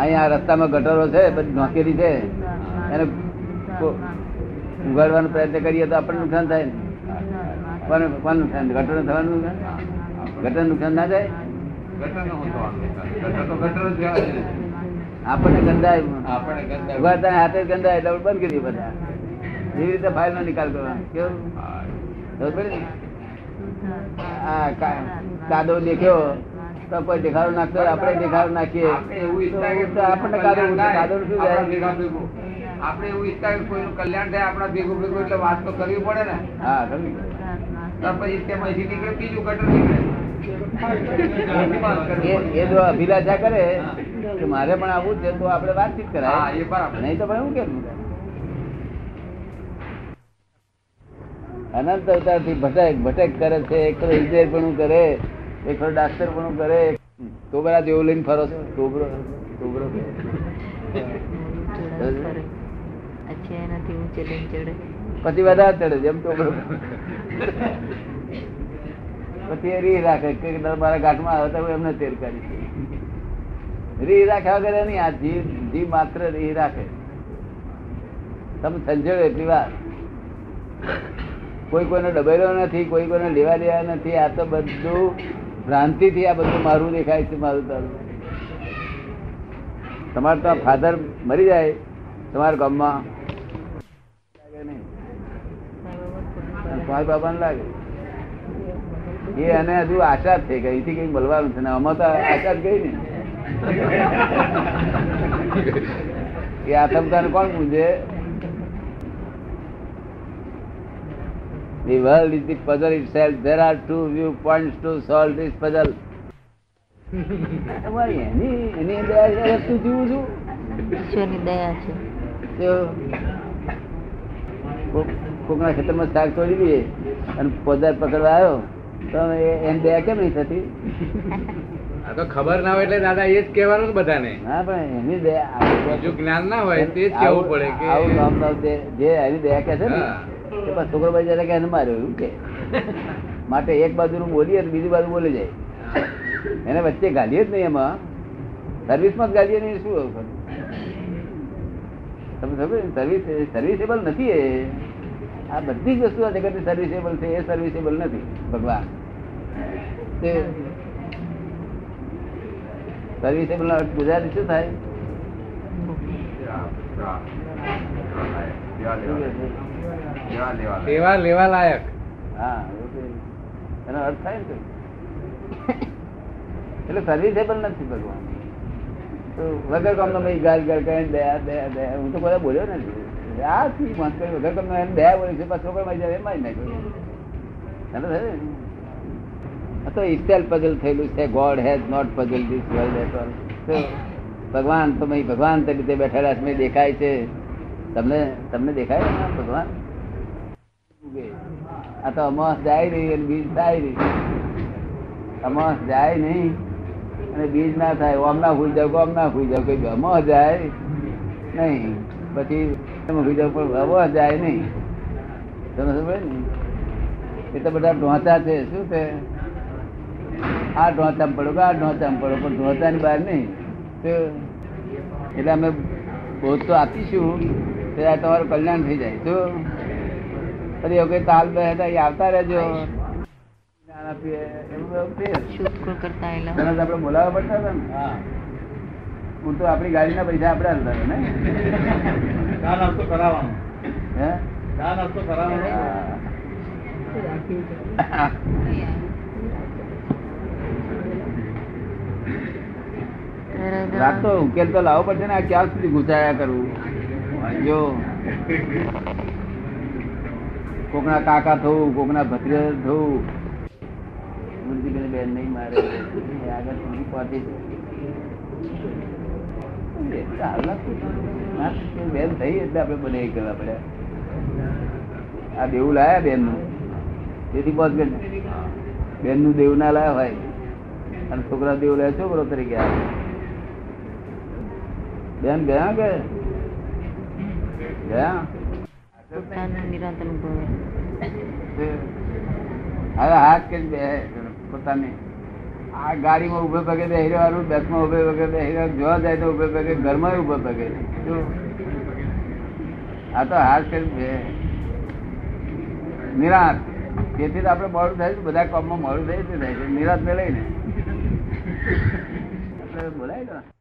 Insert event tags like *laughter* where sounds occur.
અહીંયા રસ્તામાં ગટરો છે, બધી ઢોકેલી છે. એને ઉગાડવાનો પ્રયત્ન કરીએ તો આપણને નુકસાન થાય ને. કોને નુકસાન ગટર થવાનું નુકસાન? ગટર નુકસાન ના જાય આપણને ગંદાય. ઉગાડતા હાથે ગંદાય એટલે બંધ કરી બધા. એવી રીતે ફાઇલ નો નિકાલ કરવાનો. કેવું? ખબર પડી ને? આ કા- કાદવ દેખ્યો તો કોઈ દેખાડો નાખતો આપણે દેખાડો નાખીએ. આપણને કાદવ ઉઠે. કાદવ શું આપણા એવું ઈચ્છતા કોઈનું કલ્યાણ થાય આપણા ભેગું ભેગું એટલે વાત તો કરવી પડે ને. હા ખરું. ત્યાર પછી તેમાંથી નીકળે બીજું કટર નીકળે. એ જો અભિલાષા કરે કે મારે પણ આવું છે તો આપણે વાતચીત હા કરાય નહીં તો ભાઈ હું કેમ? અનંત અવતારથી ભટક ભટક કરે છે એક તો ઇજનેરપણું કરે એક તો ડાક્ટરપણું કરે. તોબરા જેવું લઈને ફરો છો? લઈને ચડે. પછી વધારે ચડે જેમ તોબરો પછી રી રાખે કે મારા ઘાટમાં આવે તો એમને તેર કરી રી રાખ્યા વગર નહીં આ જીવ જીવ માત્ર રી રાખે. તમે સંજોડો એટલી વાર. કોઈ કોઈને ડબેલો નથી, કોઈ કોઈને લેવા દેવા નથી, આ તો બધું ભ્રાંતિથી આ બધું મારું દેખાય છે મારું તારું. તમારે તો ફાધર મરી જાય તમારા ગામમાં. લાગે નહીં સ્વામી બાબા લાગે. એ અને હજુ આશા જ છે ગઈ, અહીંથી કઈ મળવાનું છે ને આમાં તો આશા જ ગઈ ને. એ આતમતાને કોણ પૂછે The world is the puzzle itself. There are two viewpoints to solve this puzzle. *laughs* એની એની આ વસ્તુ જીવું છું ઈશ્વરની દયા છે? તો કોક- કોકના ખેતરમાં શાક તોડી દઈએ અને પોદાર પકડવા આવ્યો. તો એ- એમ દયા કેમ નહીં થતી? *laughs* આ તો ખબર ના હોય એટલે દાદા એ જ કહેવાનું ને બધાને. ના પણ એની દયા બીજું જ્ઞાન ના હોય તે જ કહેવું પડે કે આવું નામ નામ જે એની દયા કે છે ને હા. તે છોકરો ભાઈ જયારે કે એને માર્યો એવું કે. માટે એક બાજુ બોલીએ બીજી બાજુ બોલી જાય. એને વચ્ચે ગાલીએ જ નહીં એમાં. સર્વિસમાં જ ગાલીએ નહીં, શું તમે સમજો સર્વિસ સર્વિસેબલ નથી એ. આ બધી જ વસ્તુ આ જગતની સર્વિસેબલ છે, એ સર્વિસેબલ નથી, ભગવાન. સર્વિસેબલ ગુજરાતી શું થાય? સેવા લેવા લાયક. હા એનો અર્થ થાય ને એટલે સર્વિસેબલ નથી ભગવાન. તો વગર કામનો ભાઈ ગાલ ગાલ કરે દયા દયા દયા. હું તો બધા બોલ્યો નથી. આ થી મત કરી વગર કામનો એમ દયા બોલી છે પાછો પણ મજા એમ મારી નાખ્યો. તો ઇસ્ટેલ પઝલ થયેલું છે. God has not puzzle this world at all ભગવાન તો ભાઈ ભગવાન તરીકે બેઠેલા છે દેખાય છે. તમને તમને દેખાય ભગવાન? આ તો અમાસ જાય નહીં અને બીજ થાય નહીં. અમાસ જાય નહીં અને બીજ ના થાય. ઓમ ના ભૂલ જાવ ઓમ ના ભૂલ જાવ કઈ અમાસ જાય નહીં. પછી તમે ફૂઈ જાવ પણ અમાસ જાય નહીં. તમે સમજે ને? એ તો બધા ઢોંચા છે. શું છે? આ ઢોંચામાં પડો કે આ ઢોંચામાં પડો? પણ ઢોંચાની બહાર નહીં. તો એટલે અમે બોધ તો આપીશું. તો આ તમારું કલ્યાણ થઈ જાય. તો પછી એવું કઈ તાલ બે હતા એ આવતા રહેજો. આપણે બોલાવવા પડતા હતા ને. હું. તો આપણી ગાડીના પૈસા આપણે હાલતા હતા ને. ચા નાસ્તો કરાવવાનો. હે? ચા નાસ્તો કરાવવાનો. રાખતો ઉકેલ તો લાવવો પડશે ને આ ક્યાં સુધી ગુસાયા કરવું જો. કોકના કાકા થવું, કોકના ભત્રીજા થવું. બુદ્ધિ બેન નહીં મારે. આગળ સુધી પહોંચી એ બેન થઈ એટલે આપણે બને કરવા આ દેવું લાયા બેનનું તેથી બસ બેન. બેનનું દેવું ના લાયા હોય. અને છોકરા દેવું લાયા છોકરો તરીકે આવે બેન ગયા કે? ગયા? નિરાંત અનુભવે હવે હાથ કે બે પોતાની? આ ગાડીમાં ઉભે પગે બેહી રહેવાનું બસમાં ઉભે પગે બેહી રહેવાનું જોવા જાય તો ઉભે પગે ઘરમાં ઉભે પગે? આ તો હાથ કરી બે? નિરાશ તેથી આપણે મોડું થાય છે બધા કામમાં મોડું થાય છે. નિરાંત ને લઈને *laughs* બોલાય ને